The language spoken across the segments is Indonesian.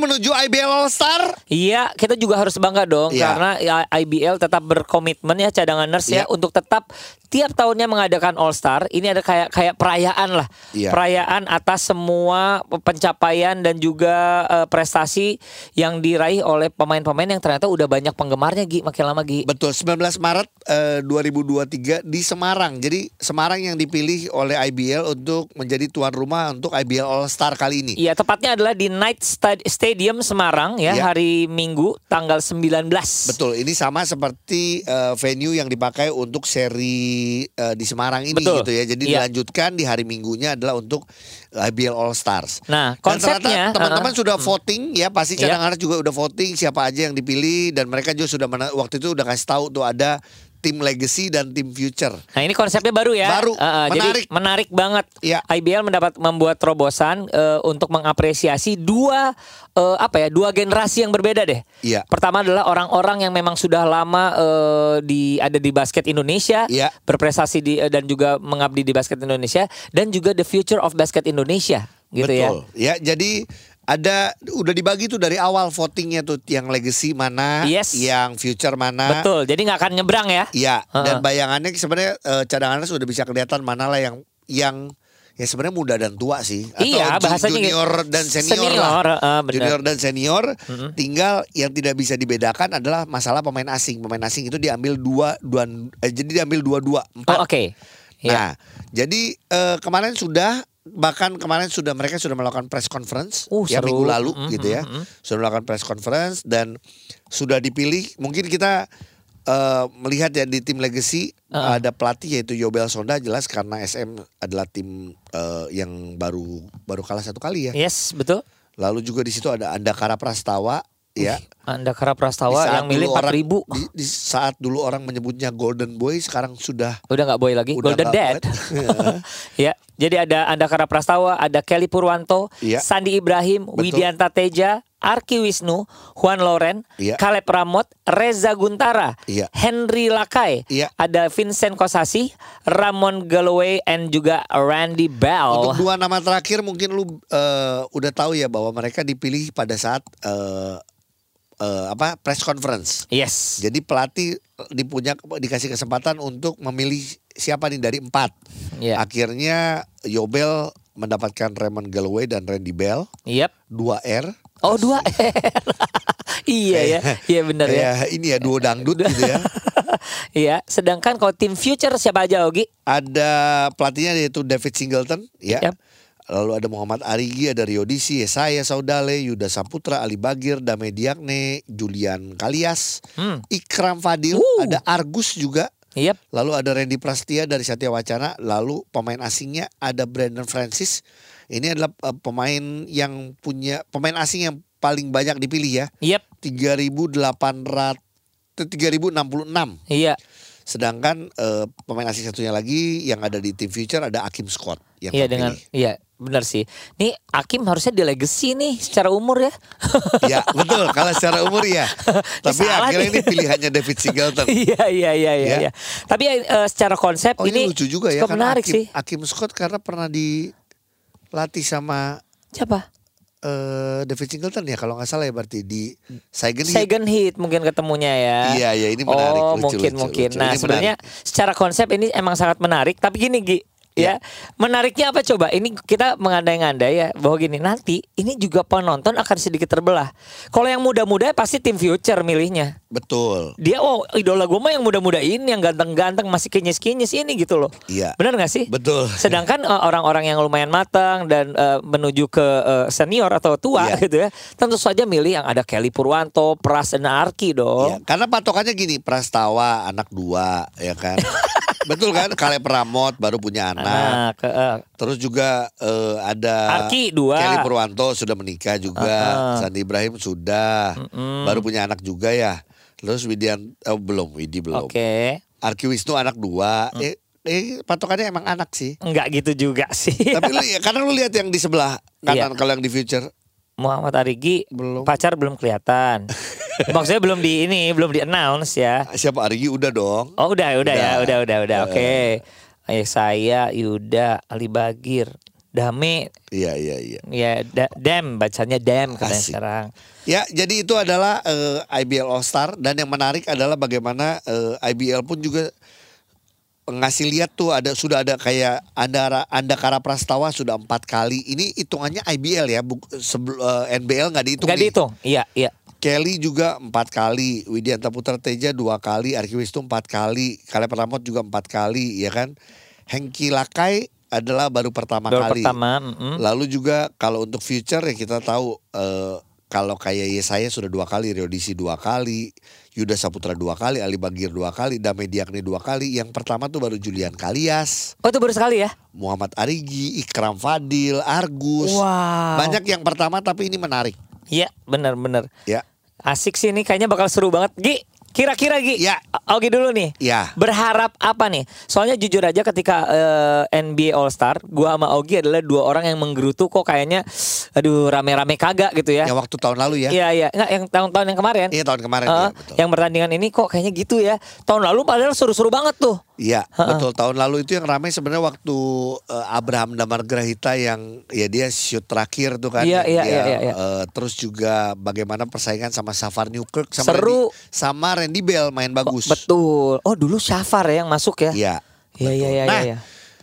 Menuju IBL All Star? Iya, kita juga harus bangga dong Iya. karena ya, IBL tetap berkomitmen ya cadanganers ya Iya. untuk tetap tiap tahunnya mengadakan All Star. Ini ada kayak kayak perayaan lah. Iya. Perayaan atas semua pencapaian dan juga eh, prestasi yang diraih oleh pemain-pemain yang ternyata udah banyak penggemarnya Gi, makin lama Gi. Betul, 19 Maret eh, 2023 di Semarang. Jadi Semarang yang dipilih oleh IBL untuk menjadi tuan rumah untuk IBL All Star kali ini. Iya, tepatnya adalah di Night Stad- Stadium Semarang ya, Iya. hari Minggu tanggal 19. Betul, ini sama seperti eh, venue yang dipakai untuk seri eh, di Semarang ini Betul. gitu ya. Jadi Iya. dilanjutkan di hari Minggunya adalah untuk IBL All Stars. Nah, konsepnya teman-teman uh, sudah voting ya pasti Iya. cadangan juga udah voting siapa aja yang dipilih dan mereka juga sudah waktu itu udah kasih tahu tuh ada tim legacy dan tim future. Nah ini konsepnya baru ya. Baru, Uh, uh, menarik. Jadi menarik banget. Iya. IBL mendapat membuat terobosan uh, untuk mengapresiasi dua uh, apa ya dua generasi yang berbeda deh. Iya. Pertama adalah orang-orang yang memang sudah lama uh, di ada di basket Indonesia, Iya. berprestasi di uh, dan juga mengabdi di basket Indonesia dan juga the future of basket Indonesia gitu ya. Betul. Ya. jadi ada udah dibagi tuh dari awal votingnya tuh yang legacy mana, Yes. yang future mana. Betul. Jadi nggak akan nyebrang ya. Iya, dan Heeh. bayangannya sebenarnya eh, cadangannya sudah bisa kelihatan mana lah yang yang ya sebenarnya muda dan tua sih atau Iya, bahasanya junior dan senior, Senior, lah. eh, benar. junior dan senior tinggal yang tidak bisa dibedakan adalah masalah pemain asing. Pemain asing itu diambil dua dua eh, jadi diambil dua dua empat. Oh, Oke. Ya. Nah, jadi eh, kemarin sudah bahkan kemarin sudah mereka sudah melakukan press conference Uh, ya seru. minggu lalu Mm, gitu mm, ya. mm. Sudah melakukan press conference dan sudah dipilih mungkin kita eh, melihat ya di tim legacy Uh-uh. ada pelatih yaitu Yobel Sonda jelas karena SM adalah tim eh, yang baru baru kalah satu kali ya. Yes, betul. Lalu juga di situ ada Andakara Prastawa ya. Anda Kara Di Prastawa yang milih orang- 4000 Di, di saat dulu orang menyebutnya Golden Boy sekarang sudah Udah nggak boy lagi, Golden nggak Dead. ya, jadi ada Andakara Prastawa, ada Kelly Purwanto, Iya. Sandi Ibrahim, Betul. Widianta Teja, Arki Wisnu, Juan Loren, Iya. Caleb Ramot, Reza Guntara, Iya. Henry Lakai, Iya. ada Vincent Kosasi, Ramon Galloway, and juga Randy Bell. Untuk dua nama terakhir mungkin lu eh, udah tahu ya bahwa mereka dipilih pada saat eh, eh, apa press conference. Yes. Jadi pelatih dipunya dikasih kesempatan untuk memilih siapa nih dari empat. Iya. Akhirnya Yobel mendapatkan Raymond Galloway dan Randy Bell Yep. dua R. Oh dua iya ya, iya benar ya. Kayak ini ya duo dangdut gitu ya. Iya, sedangkan kalau tim future siapa aja Ogi? Ada pelatihnya yaitu David Singleton ya. Yap. Lalu ada Muhammad Arigi, ada Riodisi, Yesaya Saudale, Yuda Saputra, Ali Bagir, Dame Diakne, Julian Kalias, Hmm. Ikram Fadil, Uh. ada Argus juga. Yep. Lalu ada Randy Prastia dari Satya Wacana, lalu pemain asingnya ada Brandon Francis. Ini adalah eh, pemain yang punya pemain asing yang paling banyak dipilih ya. Yep. 3800 3066. Iya. Sedangkan eh, pemain asing satunya lagi yang ada di tim future ada Akim Scott yang Iya dengan iya benar sih. Nih Akim harusnya di legacy nih secara umur ya. Ya betul kalau secara umur ya. Tapi salah akhirnya nih. ini pilihannya David Singleton. Iya iya iya iya. Ya. iya. Tapi eh, secara konsep Oh ini, ini lucu juga ya kan menarik Akim, sih. Akim Scott karena pernah dilatih sama Siapa? eh David Singleton ya kalau nggak salah ya berarti di Saigon Heat. Saigon Heat mungkin ketemunya ya. Iya, iya, ini menarik, Oh lucu, mungkin lucu, mungkin. lucu. Nah sebenarnya secara konsep ini emang sangat menarik. Tapi gini Gi. Iya. Ya, menariknya apa coba? Ini kita mengandai-ngandai ya bahwa gini nanti ini juga penonton akan sedikit terbelah. Kalau yang muda-muda pasti tim future milihnya. Betul. Dia oh idola gue mah yang muda-muda ini yang ganteng-ganteng masih kinyis-kinyis ini gitu loh. Iya. Benar gak sih? Betul. Sedangkan eh, orang-orang yang lumayan matang dan eh, menuju ke eh, senior atau tua Iya. gitu ya, tentu saja milih yang ada Kelly Purwanto, Pras dan Arki Ya, dong. karena patokannya gini, Prastawa anak dua, ya kan. Betul kan? Kaleb Pramot baru punya anak. Ke, eh, Terus juga eh, ada Arki dua. Kelly Purwanto sudah menikah juga. Ah, ah. Sandi Ibrahim sudah. Mm-mm. Baru punya anak juga ya. Terus Widian oh, belum, Widi belum. Oke. Arki Wisnu anak dua. Hmm. Eh, eh patokannya emang anak sih. Enggak gitu juga sih. Tapi lu ya, karena lu lihat yang di sebelah kanan Iya. kalau yang di future Muhammad Arigi belum. pacar belum kelihatan. Maksudnya belum di ini, belum di announce ya. Siapa Argi udah dong. Oh udah, udah, ya, Udah. udah, udah, udah. Eh. Oke. Eh, saya Yuda Ali Bagir. Dame Iya iya iya. ya da- Dem bacanya Dem katanya Asik. sekarang. Ya, jadi itu adalah eh, IBL All Star dan yang menarik adalah bagaimana eh, IBL pun juga ngasih lihat tuh ada sudah ada kayak Andara Andakara Prastawa sudah empat kali. Ini hitungannya IBL ya, buk, sebel- eh, NBL nggak dihitung. Enggak nih. dihitung. Iya, iya. Kelly juga empat kali, Widianta Putra Teja dua kali, Arki Wisnu empat kali, Kaleb Ramot juga empat kali, ya kan? Hengki Lakai adalah baru pertama Baru kali. pertama, mm-mm. Lalu juga kalau untuk future ya kita tahu eh, kalau kayak Yesaya sudah dua kali, Riodisi dua kali, Yuda Saputra dua kali, Ali Bagir dua kali, Dame Diakni dua kali. Yang pertama tuh baru Julian Kalias, Oh itu baru sekali ya? Muhammad Arigi, Ikram Fadil, Argus. Wow. Banyak yang pertama tapi ini menarik. Iya, benar-benar. Ya, Asik sih ini kayaknya bakal seru banget. Gi, kira-kira Gi. Ya. Ogi dulu nih. ya. Berharap apa nih? Soalnya jujur aja ketika eh, NBA All Star, gua sama Ogi adalah dua orang yang menggerutu kok kayaknya aduh rame-rame kagak gitu ya. Yang waktu tahun lalu ya. Iya, iya. Enggak yang tahun-tahun yang kemarin. Iya tahun kemarin Eh, ya, betul. yang pertandingan ini kok kayaknya gitu ya. Tahun lalu padahal seru-seru banget tuh. Iya, betul. Tahun lalu itu yang ramai sebenarnya waktu eh, Abraham Damar Grahita yang ya dia shoot terakhir tuh kan. Iya, iya, dia, iya, iya. eh, terus juga bagaimana persaingan sama Safar Newkirk sama Seru. Randy, sama Randy Bell main bagus. Betul. Oh, dulu Syafar ya yang masuk ya. Iya. Iya, iya, iya, Nah, iya.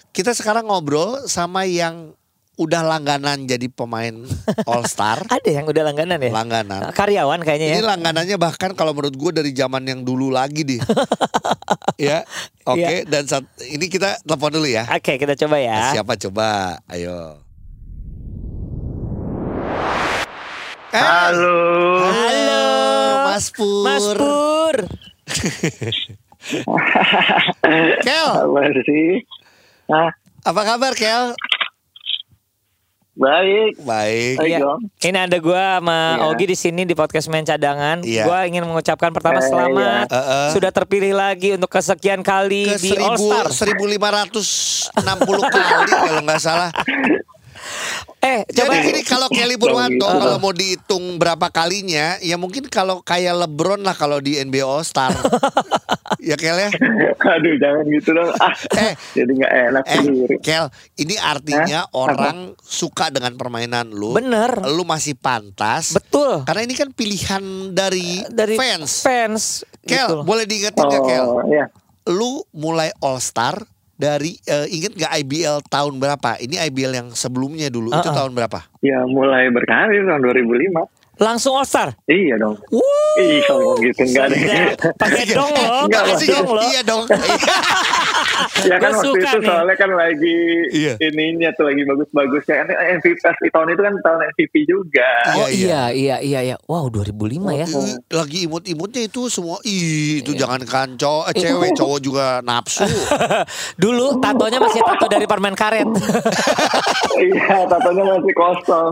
Kita sekarang ngobrol sama yang udah langganan jadi pemain All Star. Ada yang udah langganan ya? langganan. Karyawan kayaknya Ini ya. langganannya bahkan kalau menurut gue dari zaman yang dulu lagi deh. ya, oke. Iya. Dan saat, ini kita telepon dulu ya. Oke, kita coba ya. Siapa coba? Ayo. Eh, Halo. Halo. Mas Pur. Mas Pur. Kel, Apa sih? Ah, apa kabar Kel? Baik. Baik. Baik Iya. dong. Ini ada gua sama Iya. Ogi di sini di podcast Main Cadangan. Iya. Gua ingin mengucapkan pertama Eh, selamat eh. sudah terpilih lagi untuk kesekian kali Ke di All Star. 1560 kali kalau nggak salah. Eh, coba Jadi gini kalau Kelly Purwanto Gitu. kalau mau dihitung berapa kalinya, ya mungkin kalau kayak LeBron lah kalau di NBA All Star. ya Kel ya. Aduh, jangan gitu dong. Ah, Eh. jadi nggak enak Eh, sendiri. Kel, ini artinya Hah? orang suka dengan permainan lu. Bener. Lu masih pantas. betul. Karena ini kan pilihan dari, Dari fans. Fans. Kel, gitu. boleh diingetin Kel? Oh, ya. Lu mulai All Star dari eh, inget nggak IBL tahun berapa? Ini IBL yang sebelumnya dulu. Itu Uh-uh. tahun berapa? Ya mulai berkarir tahun 2005. Langsung All Star. Iya dong. Wuh. Ih, ngomong gitu enggak deh. Iya, Pakai dong loh, Enggak, pakai maksudnya- dong loh. Iya dong. ya kan Gua waktu suka itu nih. soalnya kan lagi Iya. ininya tuh lagi bagus-bagusnya. Kan MVP pas di tahun itu kan tahun MVP juga. Oh Iya, iya, iya, iya, iya. Wow, 2005 ya. Ih, lagi imut-imutnya itu semua ih itu Iya. jangan kan cowok eh, cewek cowok juga nafsu Dulu tatonya masih tato dari permen karet. Iya, tatonya masih kosong.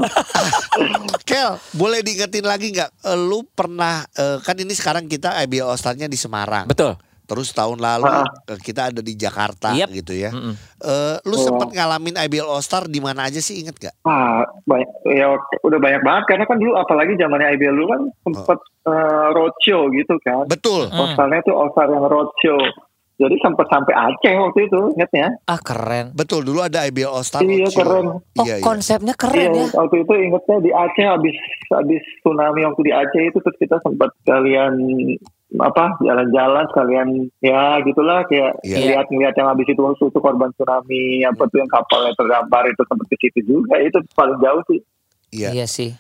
Kel boleh diingetin lagi nggak Eh, lu pernah eh, kan ini sekarang kita IBL All Star-nya di Semarang Betul. terus tahun lalu Ah. eh, kita ada di Jakarta Yep. gitu ya Mm-mm. Eh, lu Oh. sempat ngalamin IBL All Star di mana aja sih inget gak? Ah, banyak, ya udah banyak banget karena kan dulu apalagi zamannya IBL dulu kan sempet eh, roadshow gitu kan. Betul Hmm. All-Star-nya tuh All-Star yang roadshow. Jadi sempet sampai Aceh waktu itu, ingetnya. Ah keren. betul dulu ada IBL All Star Iya, keren. Oh Iya, iya. konsepnya keren ya. waktu itu ingetnya di Aceh habis habis tsunami waktu di Aceh itu terus kita sempat kalian apa jalan-jalan sekalian ya gitulah kayak Iya. lihat lihat yang habis itu waktu itu korban tsunami apa tuh yang kapalnya terdampar itu sempat ke situ juga itu paling jauh sih Iya. Iya sih.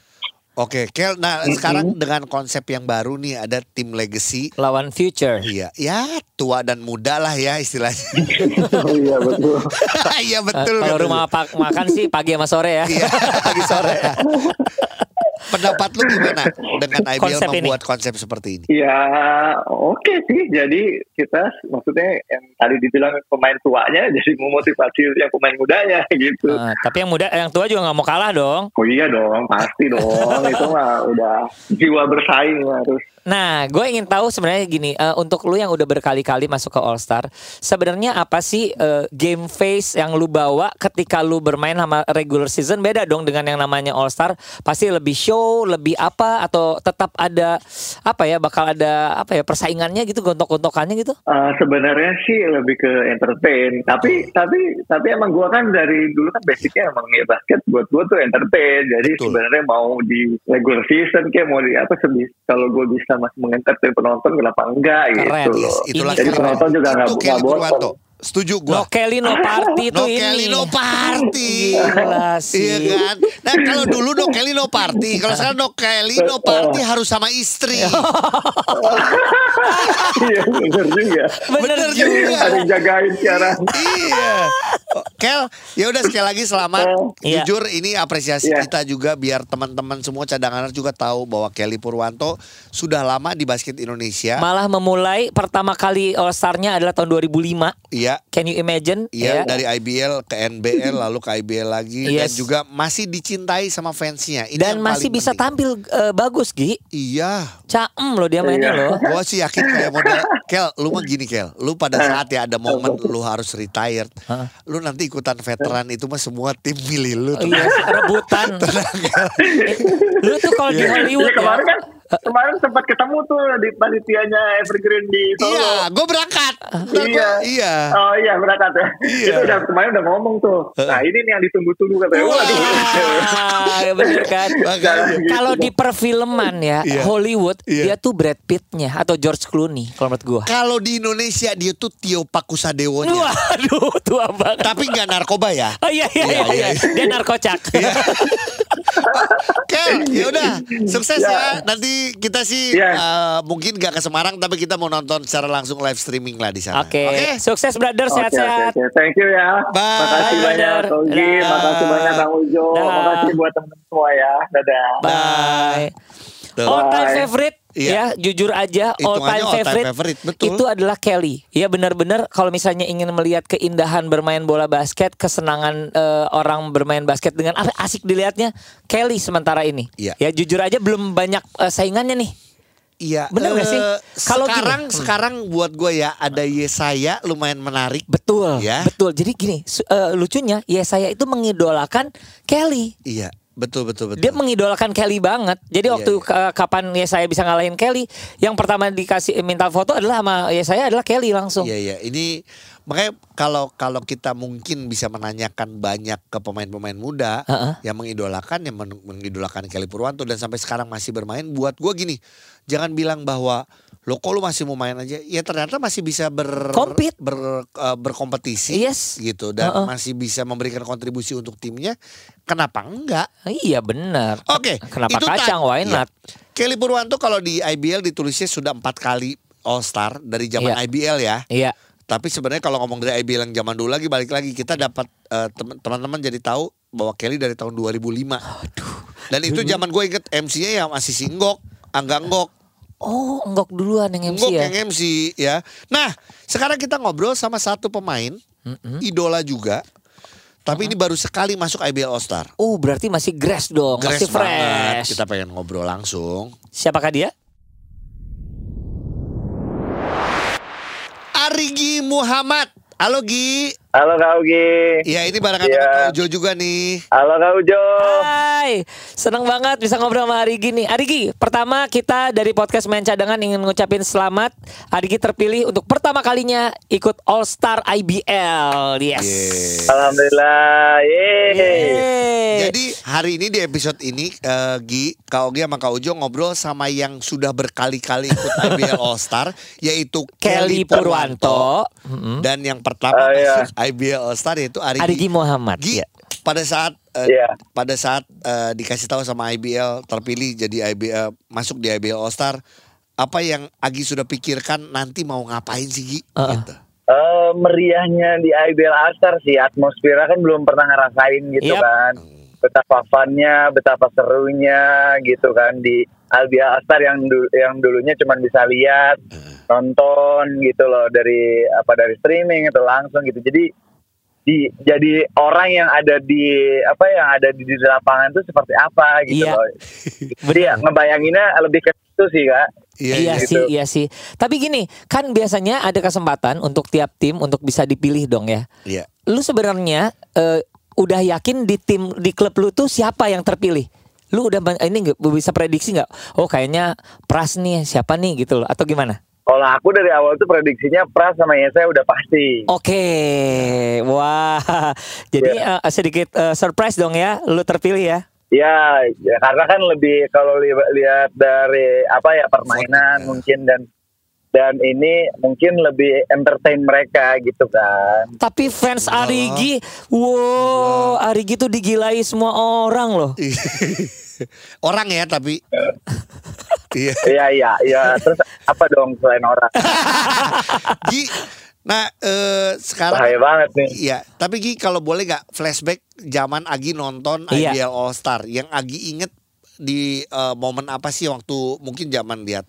Oke, Kel. Nah, Mm-mm. sekarang dengan konsep yang baru nih ada tim legacy. Lawan Future. Iya, ya tua dan muda lah ya istilahnya. oh, iya betul Iya betul. Kalau rumah pak makan sih pagi sama sore ya. Iya. pagi sore. Pendapat lu gimana dengan IBL Konsep ini. Iya, membuat konsep seperti ini? Ya oke sih. Jadi kita maksudnya yang tadi dibilang pemain tuanya jadi memotivasi yang pemain mudanya gitu. Nah, tapi yang muda, yang tua juga nggak mau kalah dong. Oh iya dong, pasti dong. Itu mah udah jiwa bersaing harus. Nah, gue ingin tahu sebenarnya gini, eh, untuk lu yang udah berkali-kali masuk ke All Star, sebenarnya apa sih eh, game face yang lu bawa ketika lu bermain sama regular season beda dong dengan yang namanya All Star? Pasti lebih show, lebih apa atau tetap ada apa ya bakal ada apa ya persaingannya gitu, gontok-gontokannya gitu? Eh, sebenarnya sih lebih ke entertain tapi tapi tapi emang gua kan dari dulu kan basicnya emang ya basket buat gua tuh entertain jadi sebenarnya mau di regular season kayak mau di apa sebis kalau gua bisa masih mengentertain penonton kenapa enggak Keren. gitu loh Yes, itulah jadi keren. penonton juga nggak nggak bosan. Setuju gua. No Kelly no party itu No ini. Kelly no party. Gila sih. Iya kan? Nah kalau dulu no Kelly no party, kalau sekarang no Kelly no party harus sama istri. iya bener juga Bener juga. ada yang jagain sekarang iya. Oh, Kel, ya udah sekali lagi selamat. Iya. Jujur ini apresiasi Iya. kita juga biar teman-teman semua cadangan juga tahu bahwa Kelly Purwanto sudah lama di basket Indonesia. Malah memulai pertama kali All Star-nya adalah tahun 2005. Iya. Can you imagine? Iya Ya. dari IBL ke NBL lalu ke IBL lagi dan Yes. juga masih dicintai sama fansnya. Ini Dan masih bisa penting. tampil eh, bagus Gi. Iya. Caem loh dia mainnya Iya. loh. Gue sih yakin kayak model Kel, lu mah gini Kel Lu pada saat ya ada momen lu harus retired? Lu nanti ikutan veteran itu mah semua tim milih lu tuh. Iya, rebutan. Lu tuh kalau di Hollywood Iya, kemarin ya. kan kemarin sempat ketemu tuh di panitianya Evergreen di Solo Iya, gue berangkat Ntar gua- Iya. Iya Oh iya berangkat ya. Iya. Itu udah kemarin udah ngomong tuh. Nah ini nih yang ditunggu-tunggu katanya. Waduh. Wah, bener kan? Makanya. Gitu. Kalau di perfilman ya Iya. Hollywood Iya. dia tuh Brad Pitt-nya atau George Clooney kalau menurut gua. Kalau di Indonesia dia tuh Tio Pakusadewonya Waduh, tua banget. Tapi nggak narkoba ya Oh iya iya Iya, iya, iya. iya. dia narkocak. Kel, ya udah sukses Ya. ya. Nanti kita sih Ya. eh, mungkin gak ke Semarang, tapi kita mau nonton secara langsung live streaming lah di sana. Oke, sukses brother sehat-sehat. oke, oke. Thank you ya. Bye. Makasih Bye, banyak. Togi. Makasih banyak Kang Ujo. Dah. Makasih buat teman-teman semua ya. Dadah. Bye. Tuh. All time Bye. favorite Iya. ya, jujur aja all time all time favorite, favorite, betul. itu adalah Kelly. Ya benar-benar kalau misalnya ingin melihat keindahan bermain bola basket, kesenangan eh, orang bermain basket dengan asik dilihatnya Kelly sementara ini. Iya. Ya jujur aja belum banyak eh, saingannya nih. Iya, Bener nggak sih? eh, Kalau gini, sekarang hmm. sekarang buat gue ya ada Yesaya lumayan menarik. Betul, Ya. betul. Jadi gini, eh, lucunya ya saya itu mengidolakan Kelly. Iya, betul betul betul. Dia mengidolakan Kelly banget. Jadi Iya, waktu ka- kapan ya saya bisa ngalahin Kelly, yang pertama dikasih minta foto adalah sama ya saya adalah Kelly langsung. Iya iya, ini makanya kalau kalau kita mungkin bisa menanyakan banyak ke pemain-pemain muda Heeh. yang mengidolakan yang men- mengidolakan Kelly Purwanto dan sampai sekarang masih bermain buat gue gini, jangan bilang bahwa lo kok lu masih mau main aja, ya ternyata masih bisa ber Compete. ber- eh, berkompetisi Yes. gitu dan Heeh. masih bisa memberikan kontribusi untuk timnya, kenapa enggak? Iya benar. Oke, Kenapa itu kacang? Why iya. not? Kelly Purwanto kalau di IBL ditulisnya sudah empat kali All Star dari zaman Iya. IBL ya. Iya. Tapi sebenarnya kalau ngomong dari IBL yang zaman dulu lagi balik lagi kita dapat teman- teman-teman jadi tahu bahwa Kelly dari tahun 2005. Dan itu zaman gue inget MC-nya ya masih singgok, Angga Nggok. Oh, enggok duluan yang MC Nggok ya. yang MC ya. Nah, sekarang kita ngobrol sama satu pemain idola juga. Tapi ini baru sekali masuk IBL All Star. Oh, berarti masih grass dong, Grass masih banget. fresh. Kita pengen ngobrol langsung. Siapakah dia? Arigi Muhammad. Halo Gi. Halo Kak Ugi. Ya ini barengan Iya. sama Kak Ujo juga nih. Halo Kak Ujo. Hai, seneng banget bisa ngobrol sama Arigi nih. Arigi, pertama kita dari podcast Main Cadangan ingin ngucapin selamat. Arigi terpilih untuk pertama kalinya ikut All Star IBL. Yes. Yes. Alhamdulillah. Yeay. Yeay. Jadi hari ini di episode ini eh, Gi, Kak Ogi sama Kak Ujo ngobrol sama yang sudah berkali-kali ikut IBL All Star yaitu Kelly Purwanto. Mm-mm. dan yang pertama Ah, iya. IBL All Star yaitu Arigi. Arigi Muhammad. Gi, ya. pada saat eh, Iya. pada saat eh, dikasih tahu sama IBL terpilih jadi IBL masuk di IBL All Star apa yang Agi sudah pikirkan nanti mau ngapain sih Gi? Uh-uh. Gitu. Eh, meriahnya di IBL Astar sih atmosfernya kan belum pernah ngerasain gitu Yap. kan betapa funnya betapa serunya gitu kan di IBL Astar yang dulu yang dulunya cuma bisa lihat nonton gitu loh dari apa dari streaming atau langsung gitu jadi di jadi orang yang ada di apa yang ada di, di lapangan itu seperti apa gitu Iya. loh jadi ya ngebayanginnya lebih ke itu sih kak Iya, Iya, iya. sih, iya sih. Tapi gini, kan biasanya ada kesempatan untuk tiap tim untuk bisa dipilih dong ya. Iya. Lu sebenarnya eh, udah yakin di tim di klub lu tuh siapa yang terpilih? Lu udah ini nggak bisa prediksi nggak? Oh kayaknya Pras nih siapa nih gitu loh atau gimana? Kalau aku dari awal tuh prediksinya Pras sama Yesa udah pasti. Oke, wah. Jadi eh, sedikit eh, surprise dong ya, lu terpilih ya. Ya, ya karena kan lebih kalau li- lihat dari apa ya permainan mungkin dan dan ini mungkin lebih entertain mereka gitu kan. Tapi fans lah. Arigi, wow, Arigi tuh digilai semua orang loh. Orang ya tapi. Iya. Iya iya iya. Terus apa dong selain orang? Gi, nah eh, sekarang Bahaya banget nih. Iya, tapi Gi kalau boleh nggak flashback zaman Agi nonton Iya. IBL All Star yang Agi inget di eh, momen apa sih waktu mungkin zaman lihat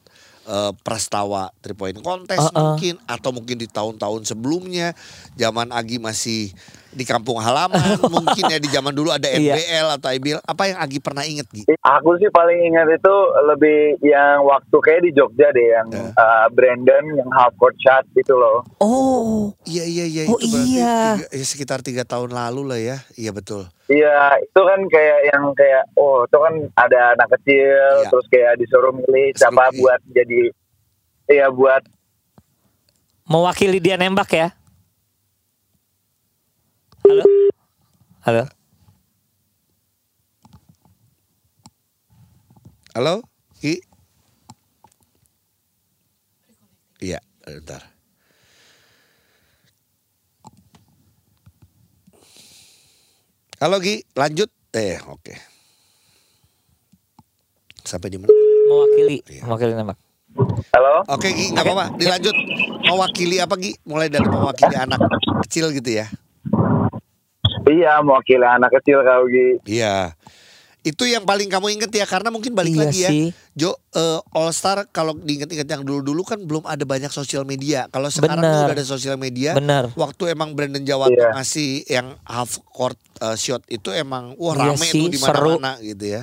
eh, Prastawa three point contest Uh-uh. mungkin atau mungkin di tahun-tahun sebelumnya zaman Agi masih di kampung halaman mungkin ya di zaman dulu ada Iya. NBL atau IBL apa yang Agi pernah inget Gi? Aku sih paling ingat itu lebih yang waktu kayak di Jogja deh yang Ya. uh, Brandon yang half court shot gitu loh. Oh, Iya iya iya Oh, itu berarti iya. tiga- ya, sekitar tiga tahun lalu lah ya. Iya betul. Iya, itu kan kayak yang kayak oh itu kan ada anak kecil Iya. terus kayak disuruh milih siapa iya. buat jadi iya buat mewakili dia nembak ya. Halo, halo. Halo, Gi? Iya, bentar. Halo Gi, lanjut. Eh, oke. Sampai di mana? Mewakili, Iya. mewakili nembak. halo. Oke Gi, nggak apa-apa. Dilanjut. Mewakili apa Gi? Mulai dari mewakili anak kecil gitu ya? Iya, mewakili anak kecil kau Gi. Iya. Itu yang paling kamu inget ya karena mungkin balik Iya lagi ya. sih. Jo eh, All Star kalau diinget-inget yang dulu-dulu kan belum ada banyak sosial media. Kalau sekarang Bener. tuh udah ada sosial media. Bener. Waktu emang Brandon Jawato Iya. ngasih yang half court eh, shot itu emang wah Iya rame sih, tuh di seru. mana-mana gitu ya.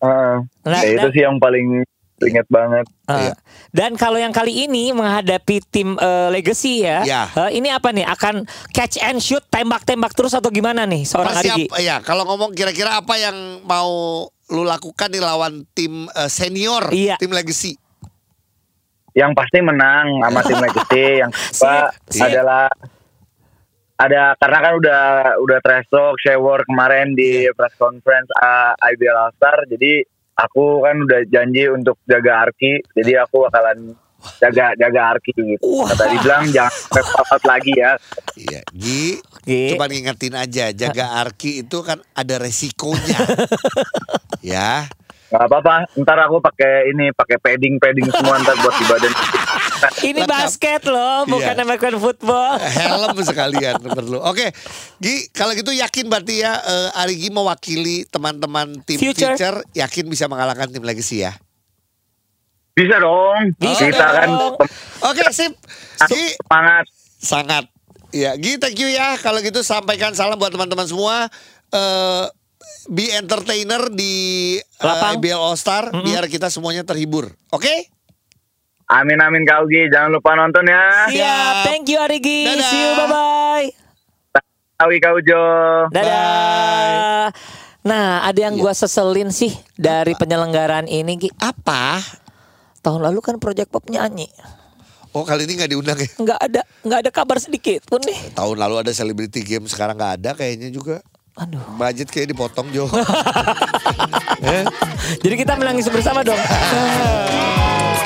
Heeh. Nah, ya itu dan- sih yang paling inget banget. Ah. Iya. Dan kalau yang kali ini menghadapi tim eh, Legacy ya, Ya. eh, ini apa nih? Akan catch and shoot, tembak-tembak terus atau gimana nih seorang Arigi? Persiap, ya kalau ngomong kira-kira apa yang mau lu lakukan nih lawan tim eh, senior, Iya. tim legacy. Yang pasti menang sama tim Legacy. Yang kedua adalah ada karena kan udah udah trash talk, Shewar kemarin di Iya. press conference uh, IBL All Star. Jadi aku kan udah janji untuk jaga Arki. Jadi aku bakalan jaga jaga Arki gitu. Wah. Kata dibilang jangan sampai out lagi ya. Iya, Gi, Gi. coba ngingetin aja, jaga Arki itu kan ada resikonya. ya. Nggak apa-apa. Ntar aku pakai ini pakai padding padding semua ntar buat di badan. Ini Lengkap. basket loh, bukan Iya. American football. helm sekalian perlu. Oke, Gi, kalau gitu yakin berarti ya eh, Arigi mewakili teman-teman tim Future. Future. yakin bisa mengalahkan tim Legacy ya. Bisa dong. Bisa Kita kan dong. Oke, sip. Gi, semangat. sangat. Ya, Gi, thank you ya. Kalau gitu sampaikan salam buat teman-teman semua. Eh be entertainer di eh, Lapang. IBL All Star biar kita semuanya terhibur. Oke? Amin amin Kak Ugi. Jangan lupa nonton ya. Siap, thank you Arigi. Dadah. See you, bye-bye. Awi Kak Ujo. Dadah. Nah, ada yang gua seselin sih dari penyelenggaraan ini, Gi. Apa? Tahun lalu kan Project Pop nyanyi. Oh, kali ini nggak diundang ya? Nggak ada, nggak ada kabar sedikit pun nih. Tahun lalu ada celebrity game, sekarang nggak ada kayaknya juga. Aduh. Budget kayak dipotong Jo. Jadi kita menangis bersama dong.